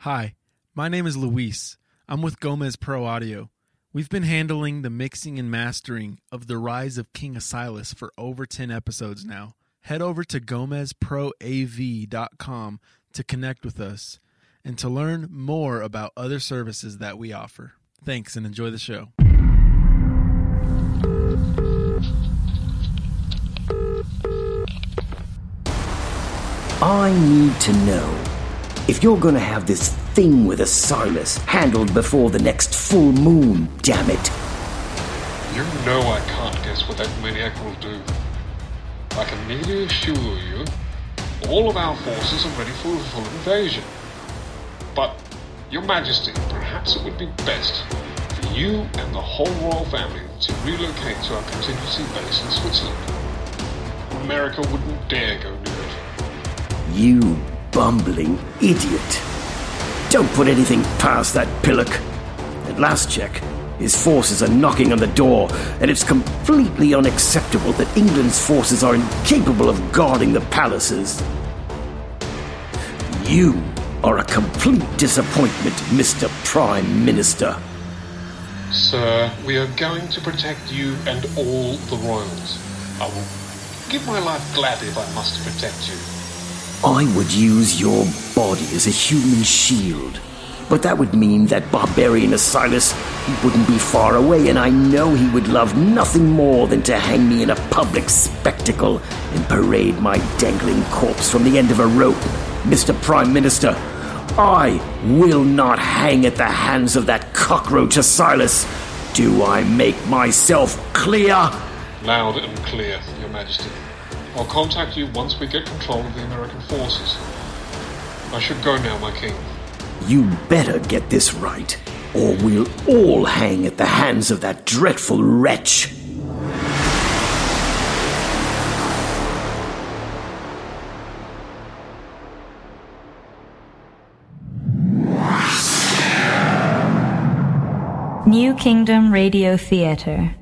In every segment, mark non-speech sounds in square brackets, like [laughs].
Hi, my name is Luis. I'm with Gomez Pro Audio. We've been handling the mixing and mastering of The Rise of King Asilas for over 10 episodes now. Head over to gomezproav.com to connect with us and to learn more about other services that we offer. Thanks and enjoy the show. I need to know if you're going to have this thing with Asilas handled before the next full moon, damn it. You know I can't guess what that maniac will do. I can merely assure you, all of our forces are ready for a full invasion. But, Your Majesty, perhaps it would be best for you and the whole royal family to relocate to our contingency base in Switzerland. America wouldn't dare go near it. You bumbling idiot. Don't put anything past that pillock. At last check, his forces are knocking on the door, and it's completely unacceptable that England's forces are incapable of guarding the palaces. You are a complete disappointment, Mr. Prime Minister. Sir, we are going to protect you and all the royals. I will give my life gladly if I must protect you. I would use your body as a human shield. But that would mean that barbarian Asilas he wouldn't be far away, and I know he would love nothing more than to hang me in a public spectacle and parade my dangling corpse from the end of a rope. Mr. Prime Minister, I will not hang at the hands of that cockroach Asilas. Do I make myself clear? Loud and clear, Your Majesty. I'll contact you once we get control of the American forces. I should go now, my king. You better get this right, or we'll all hang at the hands of that dreadful wretch. New Kingdom Radio Theater.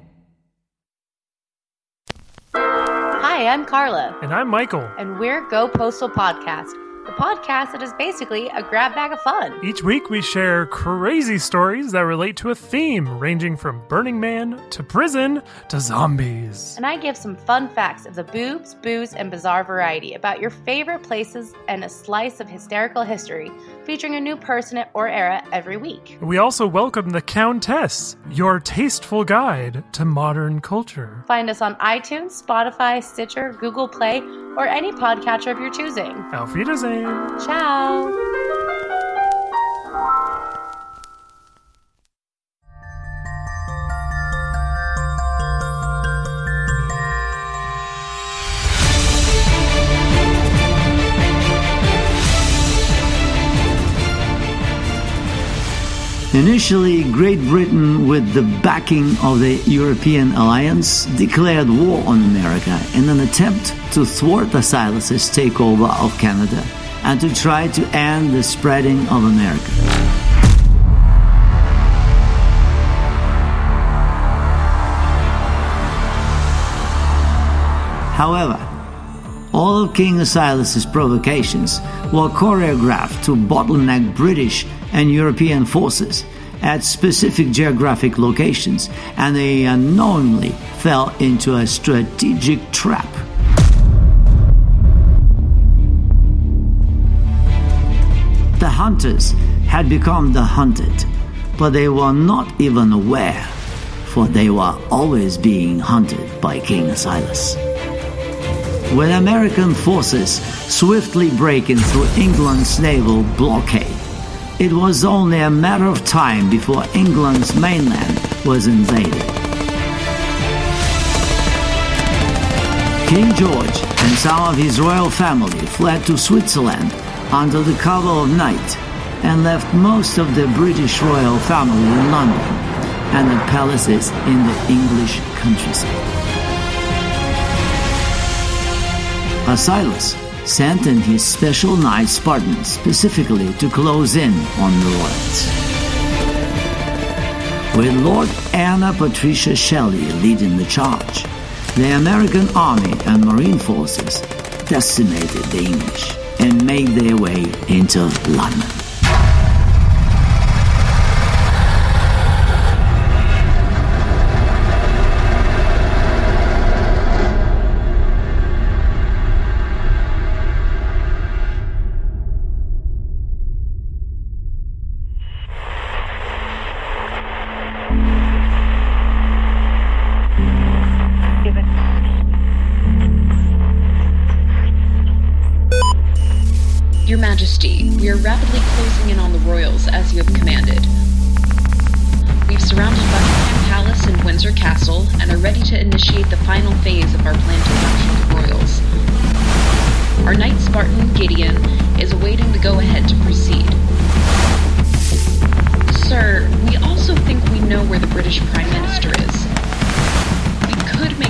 Hi, I'm Carla, And I'm Michael. and we're Go Postal Podcast, the podcast that is basically a grab bag of fun. Each week we share crazy stories that relate to a theme ranging from Burning Man to prison to zombies. And I give some fun facts of the boobs, booze, and bizarre variety about your favorite places and a slice of hysterical history, featuring a new person or era every week. We also welcome the Countess, your tasteful guide to modern culture. Find us on iTunes, Spotify, Stitcher, Google Play, or any podcatcher of your choosing. Auf Wiedersehen. Ciao! Initially, Great Britain, with the backing of the European alliance, declared war on America in an attempt to thwart Asilas' takeover of Canada and to try to end the spreading of America. However, all of King Asilas' provocations were choreographed to bottleneck British and European forces at specific geographic locations, and they unknowingly fell into a strategic trap. The hunters had become the hunted, but they were not even aware, for they were always being hunted by King Asilas. When American forces swiftly breaking through England's naval blockade, it was only a matter of time before England's mainland was invaded. King George and some of his royal family fled to Switzerland under the cover of night and left most of the British royal family in London and the palaces in the English countryside. Asilas sent in his special knight Spartans specifically to close in on the royals. With Lord Anna Patricia Shelley leading the charge, the American Army and Marine forces decimated the English and made their way into London.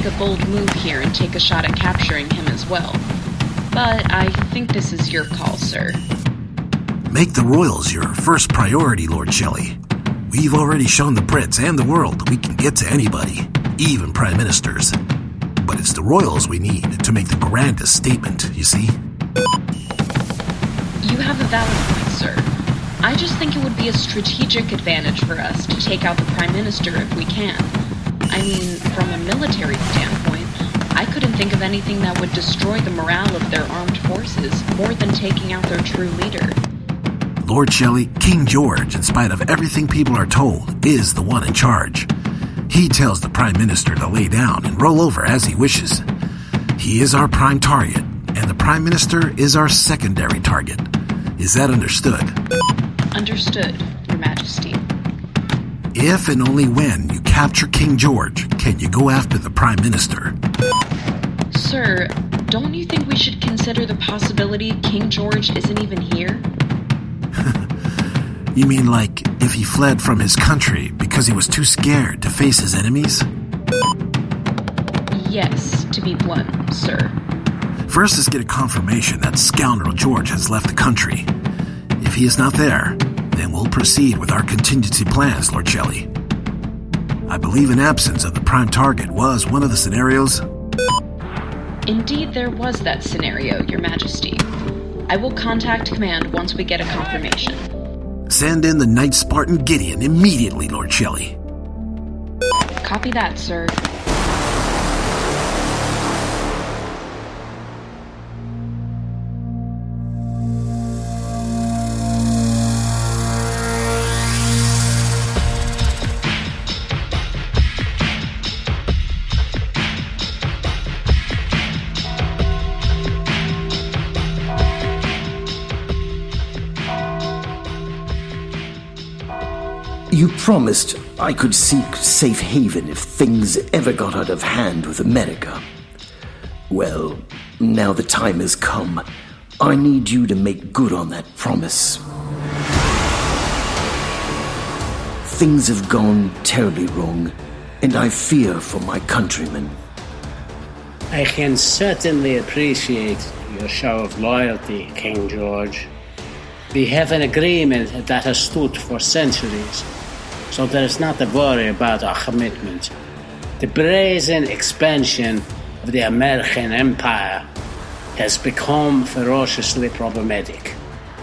Make a bold move here and take a shot at capturing him as well. But I think this is your call, sir. Make the royals your first priority, Lord Shelley. We've already shown the Brits and the world that we can get to anybody, even prime ministers. But it's the royals we need to make the grandest statement, you see? You have a valid point, sir. I just think it would be a strategic advantage for us to take out the Prime Minister if we can. I mean, from a military standpoint, I couldn't think of anything that would destroy the morale of their armed forces more than taking out their true leader. Lord Shelley, King George, in spite of everything people are told, is the one in charge. He tells the Prime Minister to lay down and roll over as he wishes. He is our prime target, and the Prime Minister is our secondary target. Is that understood? Understood, Your Majesty. If and only when you capture King George can you go after the Prime Minister. Sir, don't you think we should consider the possibility King George isn't even here? [laughs] You mean like if he fled from his country because he was too scared to face his enemies? Yes, to be blunt, sir. First, let's get a confirmation that scoundrel George has left the country. If he is not there, then we'll proceed with our contingency plans, Lord Shelley. I believe an absence of the prime target was one of the scenarios. Indeed, there was that scenario, Your Majesty. I will contact command once we get a confirmation. Send in the Knight Spartan Gideon immediately, Lord Shelley. Copy that, sir. Promised I could seek safe haven if things ever got out of hand with America. Well, now the time has come. I need you to make good on that promise. Things have gone terribly wrong, and I fear for my countrymen. I can certainly appreciate your show of loyalty, King George. We have an agreement that has stood for centuries, so there is not a worry about our commitment. The brazen expansion of the American empire has become ferociously problematic.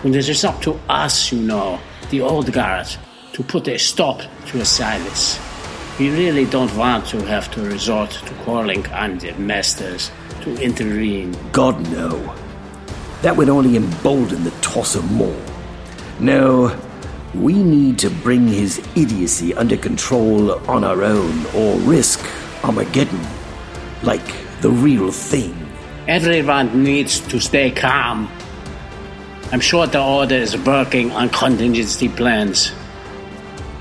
And it is up to us, you know, the old guard, to put a stop to Asilas. We really don't want to have to resort to calling on the masters to intervene. God, no. That would only embolden the tosser more. No, we need to bring his idiocy under control on our own or risk Armageddon. Like the real thing. Everyone needs to stay calm. I'm sure the Order is working on contingency plans.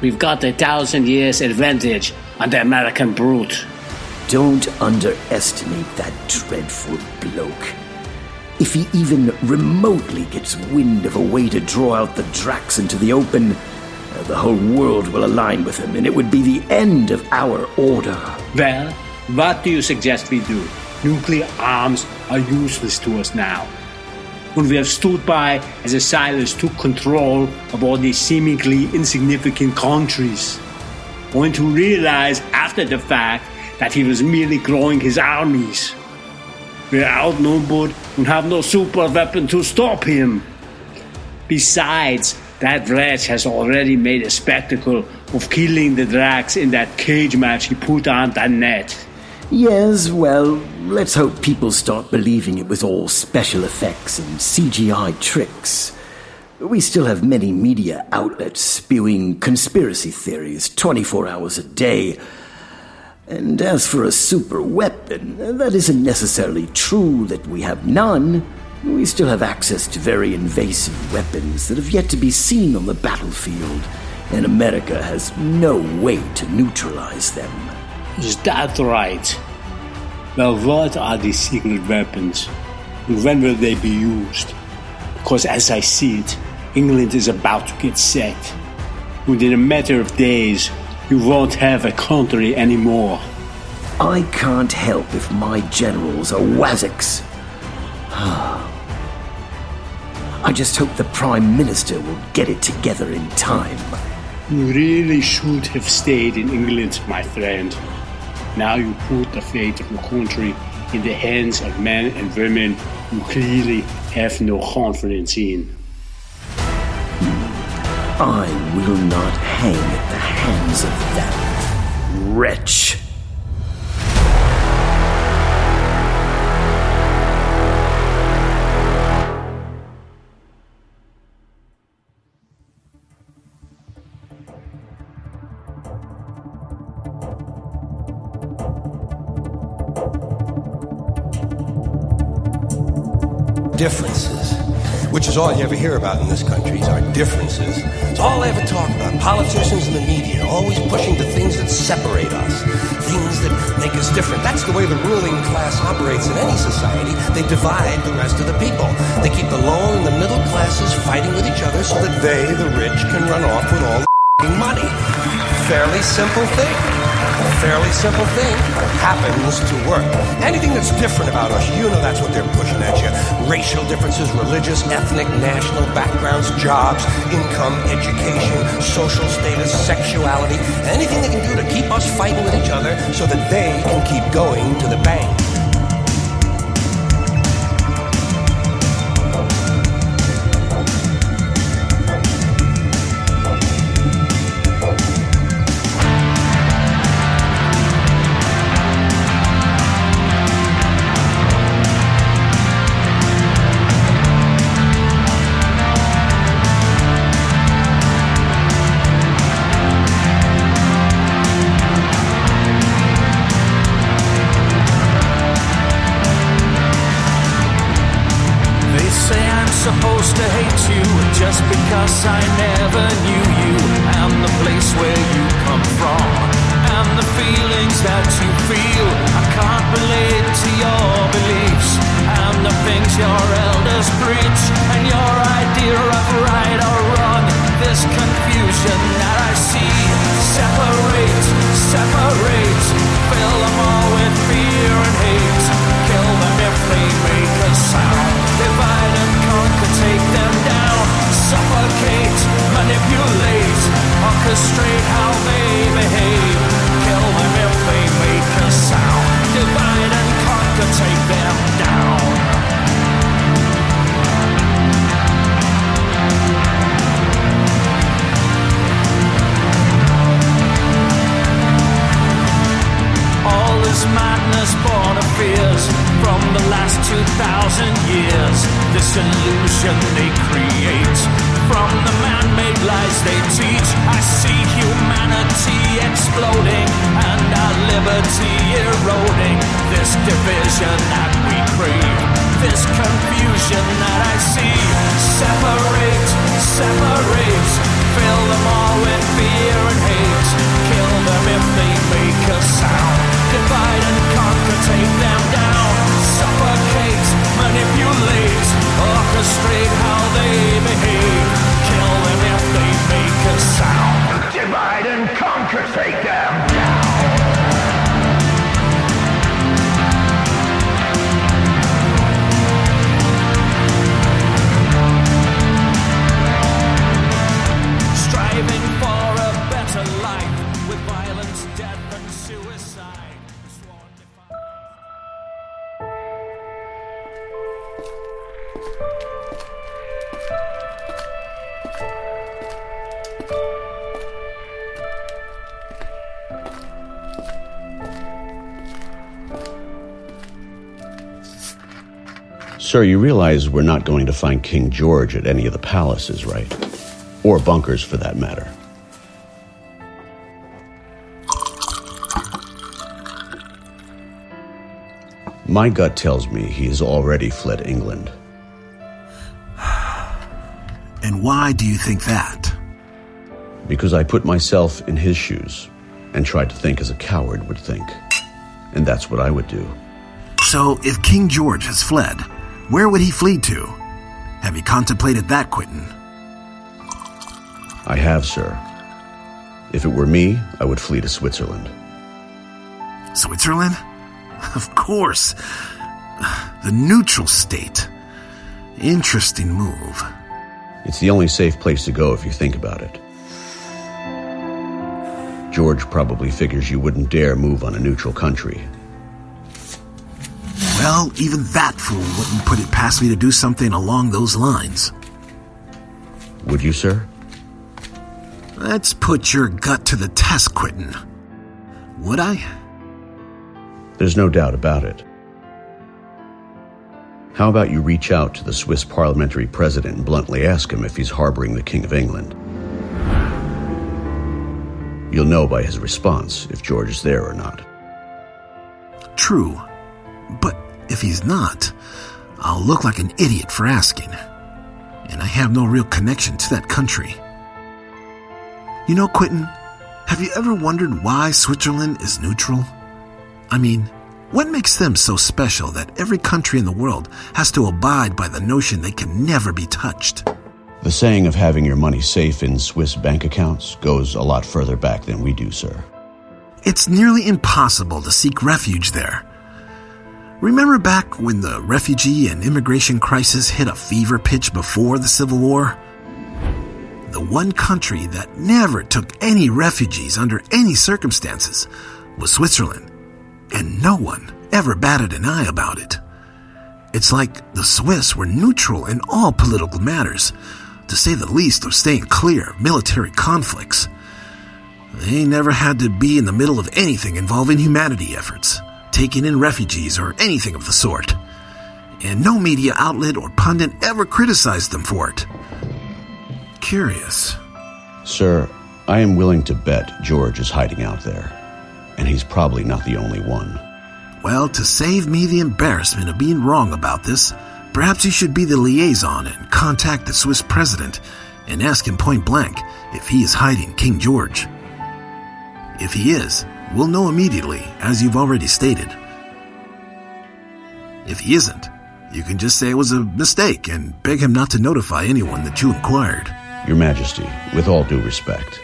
We've got a thousand years advantage on the American brute. Don't underestimate that dreadful bloke. If he even remotely gets wind of a way to draw out the Drax into the open, uh, the whole world will align with him, and it would be the end of our order. Well, what do you suggest we do? Nuclear arms are useless to us now. When we have stood by as Asilas took control of all these seemingly insignificant countries, only to realize after the fact that he was merely growing his armies. We're outnumbered and have no super weapon to stop him. Besides, that wretch has already made a spectacle of killing the Drax in that cage match he put on the net. Yes, well, let's hope people start believing it was all special effects and CGI tricks. We still have many media outlets spewing conspiracy theories 24 hours a day. And as for a super weapon, that isn't necessarily true that we have none. We still have access to very invasive weapons that have yet to be seen on the battlefield, and America has no way to neutralize them. Is that right? Well, what are these secret weapons? And when will they be used? Because as I see it, England is about to get sacked. Within a matter of days, you won't have a country anymore. I can't help if my generals are Waziks. [sighs] I just hope the Prime Minister will get it together in time. You really should have stayed in England, my friend. Now you put the fate of your country in the hands of men and women you clearly have no confidence in. I will not hang at the hands of that wretch. differences, which is all you ever hear about in this country, is our differences. It's all they ever talk about. Politicians and the media always pushing the things that separate us, things that make us different. That's the way the ruling class operates in any society. They divide the rest of the people. They keep the lower and the middle classes fighting with each other so that they, the rich, can run off with all the money. Fairly simple thing fairly simple thing happens to work. Anything that's different about us, you know that's what they're pushing at you. Racial differences, religious, ethnic, national backgrounds, jobs, income, education, social status, sexuality, anything they can do to keep us fighting with each other so that they can keep going to the bank. Take them Sir, you realize we're not going to find King George at any of the palaces, right? Or bunkers, for that matter. My gut tells me he has already fled England. [sighs] And why do you think that? Because I put myself in his shoes and tried to think as a coward would think. And that's what I would do. So, if King George has fled, where would he flee to? Have you contemplated that, Quentin? I have, sir. If it were me, I would flee to Switzerland. Switzerland? Of course. The neutral state. Interesting move. It's the only safe place to go if you think about it. George probably figures you wouldn't dare move on a neutral country. Well, even that fool wouldn't put it past me to do something along those lines. Would you, sir? Let's put your gut to the test, Quentin. Would I? There's no doubt about it. How about you reach out to the Swiss parliamentary president and bluntly ask him if he's harboring the King of England? You'll know by his response if George is there or not. True. But if he's not, I'll look like an idiot for asking. And I have no real connection to that country. You know, Quentin, have you ever wondered why Switzerland is neutral? I mean, what makes them so special that every country in the world has to abide by the notion they can never be touched? The saying of having your money safe in Swiss bank accounts goes a lot further back than we do, sir. It's nearly impossible to seek refuge there. Remember back when the refugee and immigration crisis hit a fever pitch before the Civil War? The one country that never took any refugees under any circumstances was Switzerland, and no one ever batted an eye about it. It's like the Swiss were neutral in all political matters, to say the least of staying clear of military conflicts. They never had to be in the middle of anything involving humanity efforts, taking in refugees, or anything of the sort. And no media outlet or pundit ever criticized them for it. Curious. Sir, I am willing to bet George is hiding out there. And he's probably not the only one. Well, to save me the embarrassment of being wrong about this, perhaps you should be the liaison and contact the Swiss president and ask him point blank if he is hiding King George. If he is, we'll know immediately, as you've already stated. If he isn't, you can just say it was a mistake and beg him not to notify anyone that you inquired. Your Majesty, with all due respect,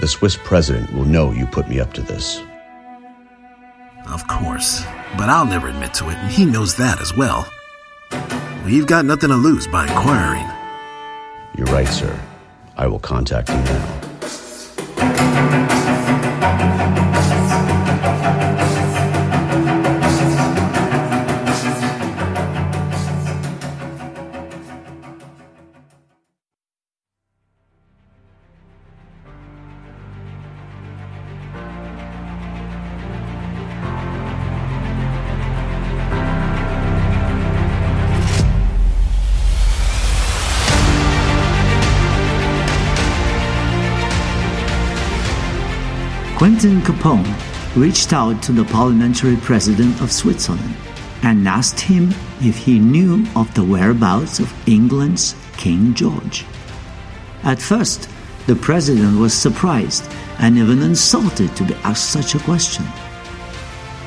the Swiss president will know you put me up to this. Of course, but I'll never admit to it, and he knows that as well. We've got nothing to lose by inquiring. You're right, sir. I will contact him now. Quentin Capone reached out to the parliamentary president of Switzerland and asked him if he knew of the whereabouts of England's King George. At first, the president was surprised and even insulted to be asked such a question.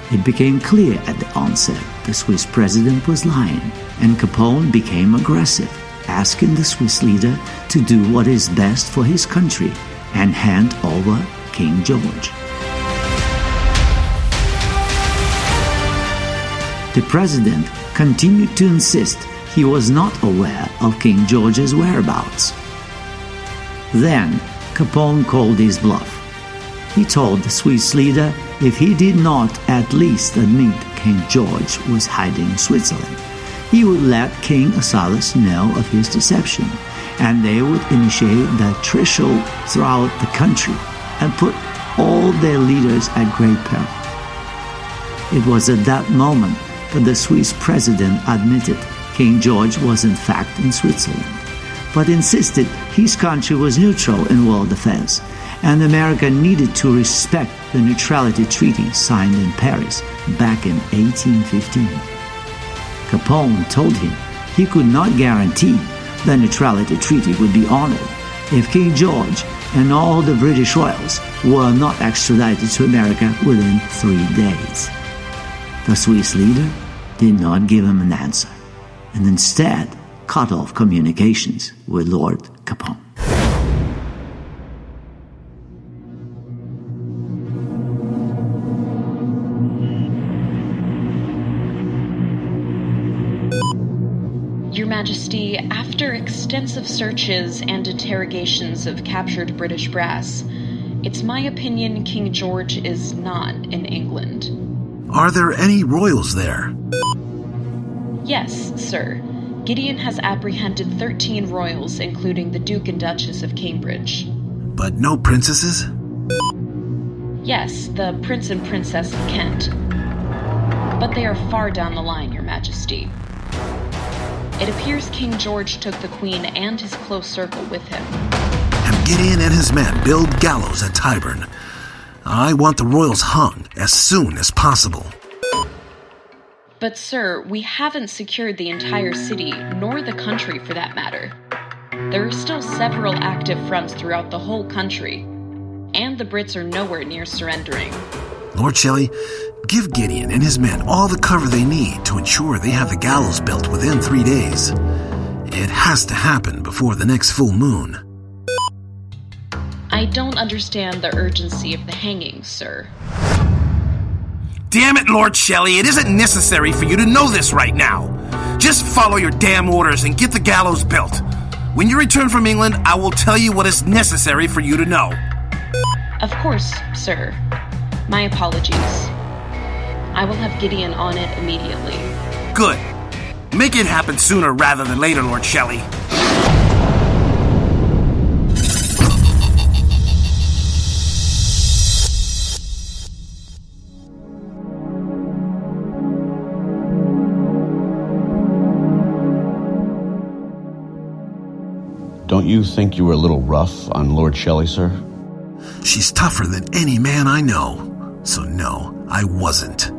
It became clear at the onset the Swiss president was lying, and Capone became aggressive, asking the Swiss leader to do what is best for his country and hand over King George. The president continued to insist he was not aware of King George's whereabouts. Then Capone called his bluff. He told the Swiss leader if he did not at least admit King George was hiding in Switzerland, he would let King Asilas know of his deception, and they would initiate the trishul throughout the country and put all their leaders at great peril. It was at that moment that the Swiss president admitted King George was in fact in Switzerland, but insisted his country was neutral in world affairs, and America needed to respect the neutrality treaty signed in Paris back in 1815. Capone told him he could not guarantee the neutrality treaty would be honored if King George and all the British royals were not extradited to America within three days. The Swiss leader did not give him an answer and instead cut off communications with Lord Capone. Your Majesty, after extensive searches and interrogations of captured British brass, it's my opinion King George is not in England. Are there any royals there? Yes, sir. Gideon has apprehended 13 royals, including the Duke and Duchess of Cambridge. But no princesses? Yes, the Prince and Princess of Kent. But they are far down the line, Your Majesty. It appears King George took the Queen and his close circle with him. Have Gideon and his men build gallows at Tyburn. I want the royals hung as soon as possible. But, sir, we haven't secured the entire city, nor the country for that matter. There are still several active fronts throughout the whole country, and the Brits are nowhere near surrendering. Lord Shelley, give Gideon and his men all the cover they need to ensure they have the gallows built within three days. It has to happen before the next full moon. I don't understand the urgency of the hanging, sir. Damn it, Lord Shelley, it isn't necessary for you to know this right now. Just follow your damn orders and get the gallows built. When you return from England, I will tell you what is necessary for you to know. Of course, sir. My apologies. I will have Gideon on it immediately. Good. Make it happen sooner rather than later, Lord Shelley. Don't you think you were a little rough on Lord Shelley, sir? She's tougher than any man I know. So, no, I wasn't.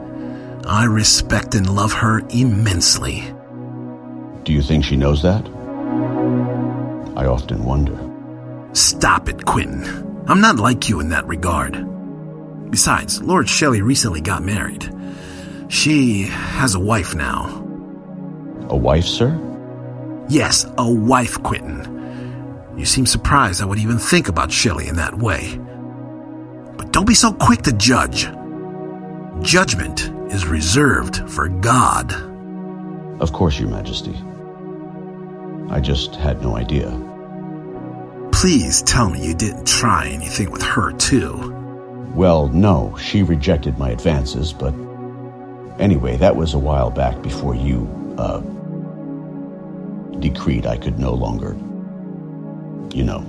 I respect and love her immensely. Do you think she knows that? I often wonder. Stop it, Quentin. I'm not like you in that regard. Besides, Lord Shelley recently got married. She has a wife now. A wife, sir? Yes, a wife, Quentin. You seem surprised I would even think about Shelley in that way. But don't be so quick to judge. Judgment is reserved for God. Of course, Your Majesty. I just had no idea. Please tell me you didn't try anything with her, too. Well, no, she rejected my advances, but anyway, that was a while back before you, uh, decreed I could no longer, you know.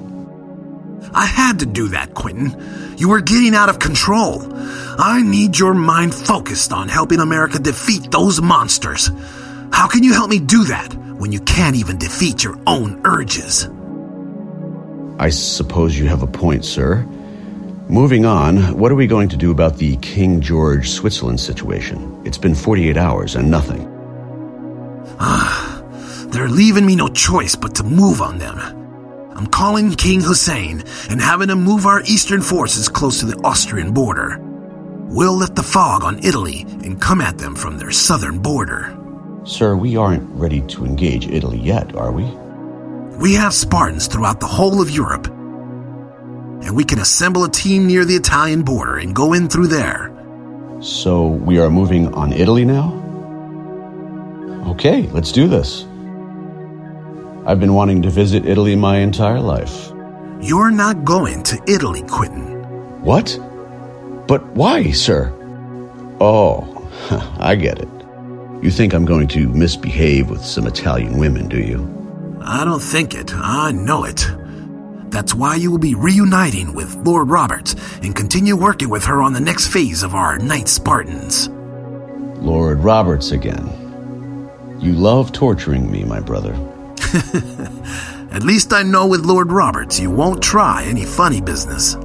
I had to do that, Quentin. You were getting out of control. I need your mind focused on helping America defeat those monsters. How can you help me do that when you can't even defeat your own urges? I suppose you have a point, sir. Moving on, what are we going to do about the King George Switzerland situation? It's been 48 hours and nothing. Ah, they're leaving me no choice but to move on them. I'm calling King Hussein and having him move our eastern forces close to the Austrian border. We'll lift the fog on Italy and come at them from their southern border. Sir, we aren't ready to engage Italy yet, are we? We have Spartans throughout the whole of Europe. And we can assemble a team near the Italian border and go in through there. So we are moving on Italy now? Okay, let's do this. I've been wanting to visit Italy my entire life. You're not going to Italy, Quentin. What? But why, sir? Oh, [laughs] I get it. You think I'm going to misbehave with some Italian women, do you? I don't think it. I know it. That's why you will be reuniting with Lord Roberts and continue working with her on the next phase of our Knight Spartans. Lord Roberts again. You love torturing me, my brother. [laughs] At least I know with Lord Roberts you won't try any funny business.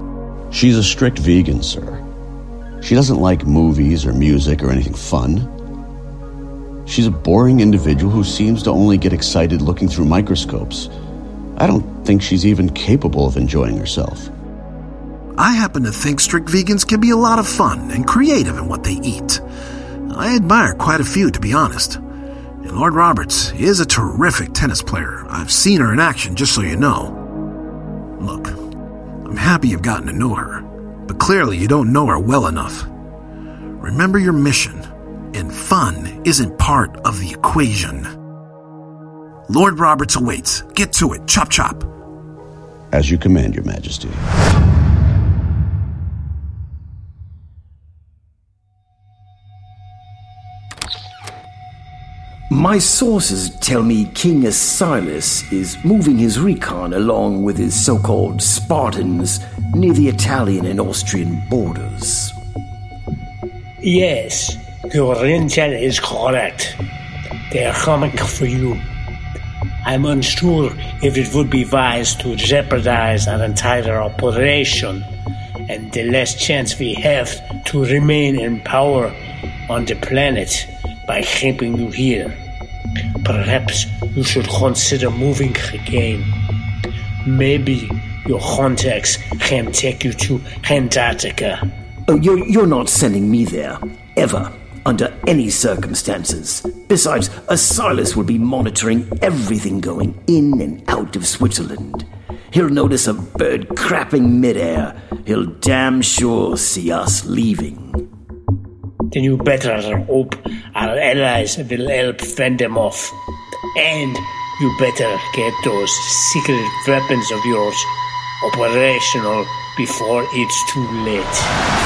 She's a strict vegan, sir. She doesn't like movies or music or anything fun. She's a boring individual who seems to only get excited looking through microscopes. I don't think she's even capable of enjoying herself. I happen to think strict vegans can be a lot of fun and creative in what they eat. I admire quite a few, to be honest. Lord Roberts is a terrific tennis player. I've seen her in action, just so you know. Look, I'm happy you've gotten to know her, but clearly you don't know her well enough. Remember your mission, and fun isn't part of the equation. Lord Roberts awaits. Get to it. Chop chop. As you command, Your Majesty. My sources tell me King Asilas is moving his recon along with his so called Spartans near the Italian and Austrian borders. Yes, your intel is correct. They are coming for you. I'm unsure if it would be wise to jeopardize our entire operation and the less chance we have to remain in power on the planet by keeping you here. Perhaps you should consider moving again. Maybe your contacts can take you to Antarctica. Oh, you're, you're not sending me there, ever, under any circumstances. Besides, Asilas will be monitoring everything going in and out of Switzerland. He'll notice a bird crapping midair. He'll damn sure see us leaving. Then you better hope our allies will help fend them off. And you better get those secret weapons of yours operational before it's too late.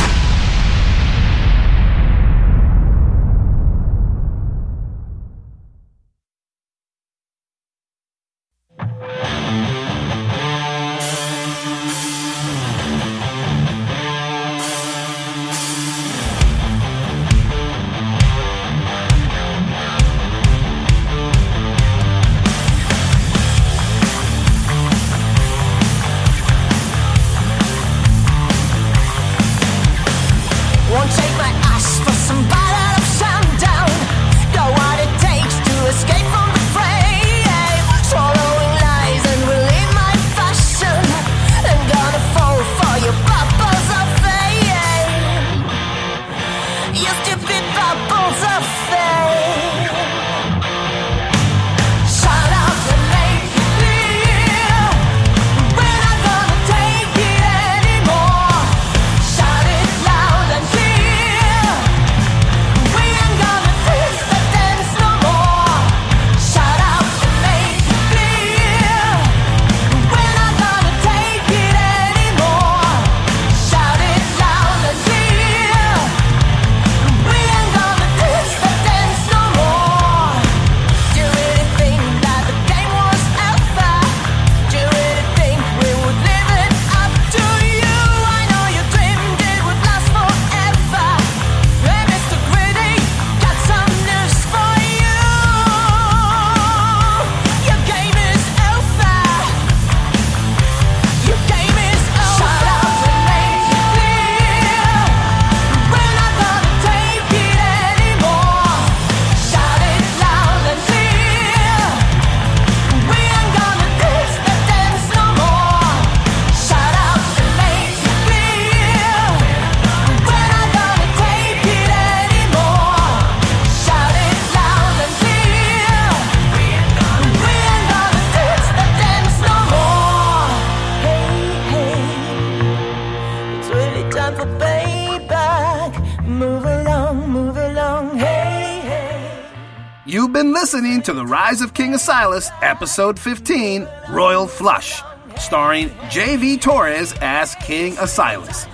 Listening to The Rise of King Asilas, Episode 15, Royal Flush, starring J.V. Torres as King Asilas,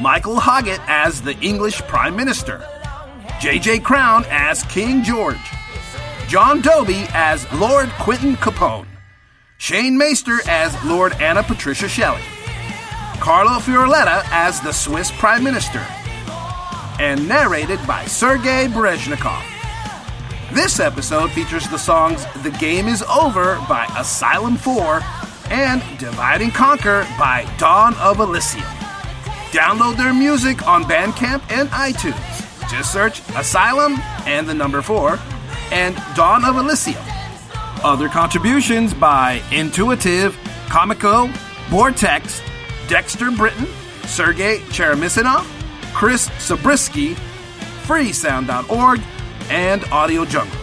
Michael Hoggett as the English Prime Minister, J.J. Crown as King George, John Doby as Lord Quentin Capone, Shane Maester as Lord Anna Patricia Shelley, Carlo Fioretta as the Swiss Prime Minister, and narrated by Sergei Brezhnikov. This episode features the songs The Game Is Over by Asylum 4 and Divide and Conquer by Dawn of Elysium. Download their music on Bandcamp and iTunes. Just search Asylum and the number 4 and Dawn of Elysium. Other contributions by Intuitive, Comico, Vortex, Dexter Britain, Sergei Cheremisinov, Chris Zabriskie, freesound.org, and Audio Jungle.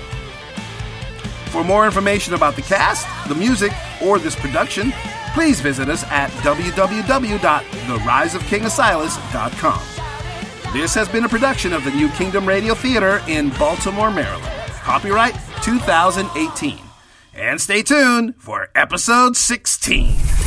For more information about the cast, the music, or this production, please visit us at www.theriseofkingasilas.com. This has been a production of the New Kingdom Radio Theater in Baltimore, Maryland. Copyright 2018. And stay tuned for episode 16.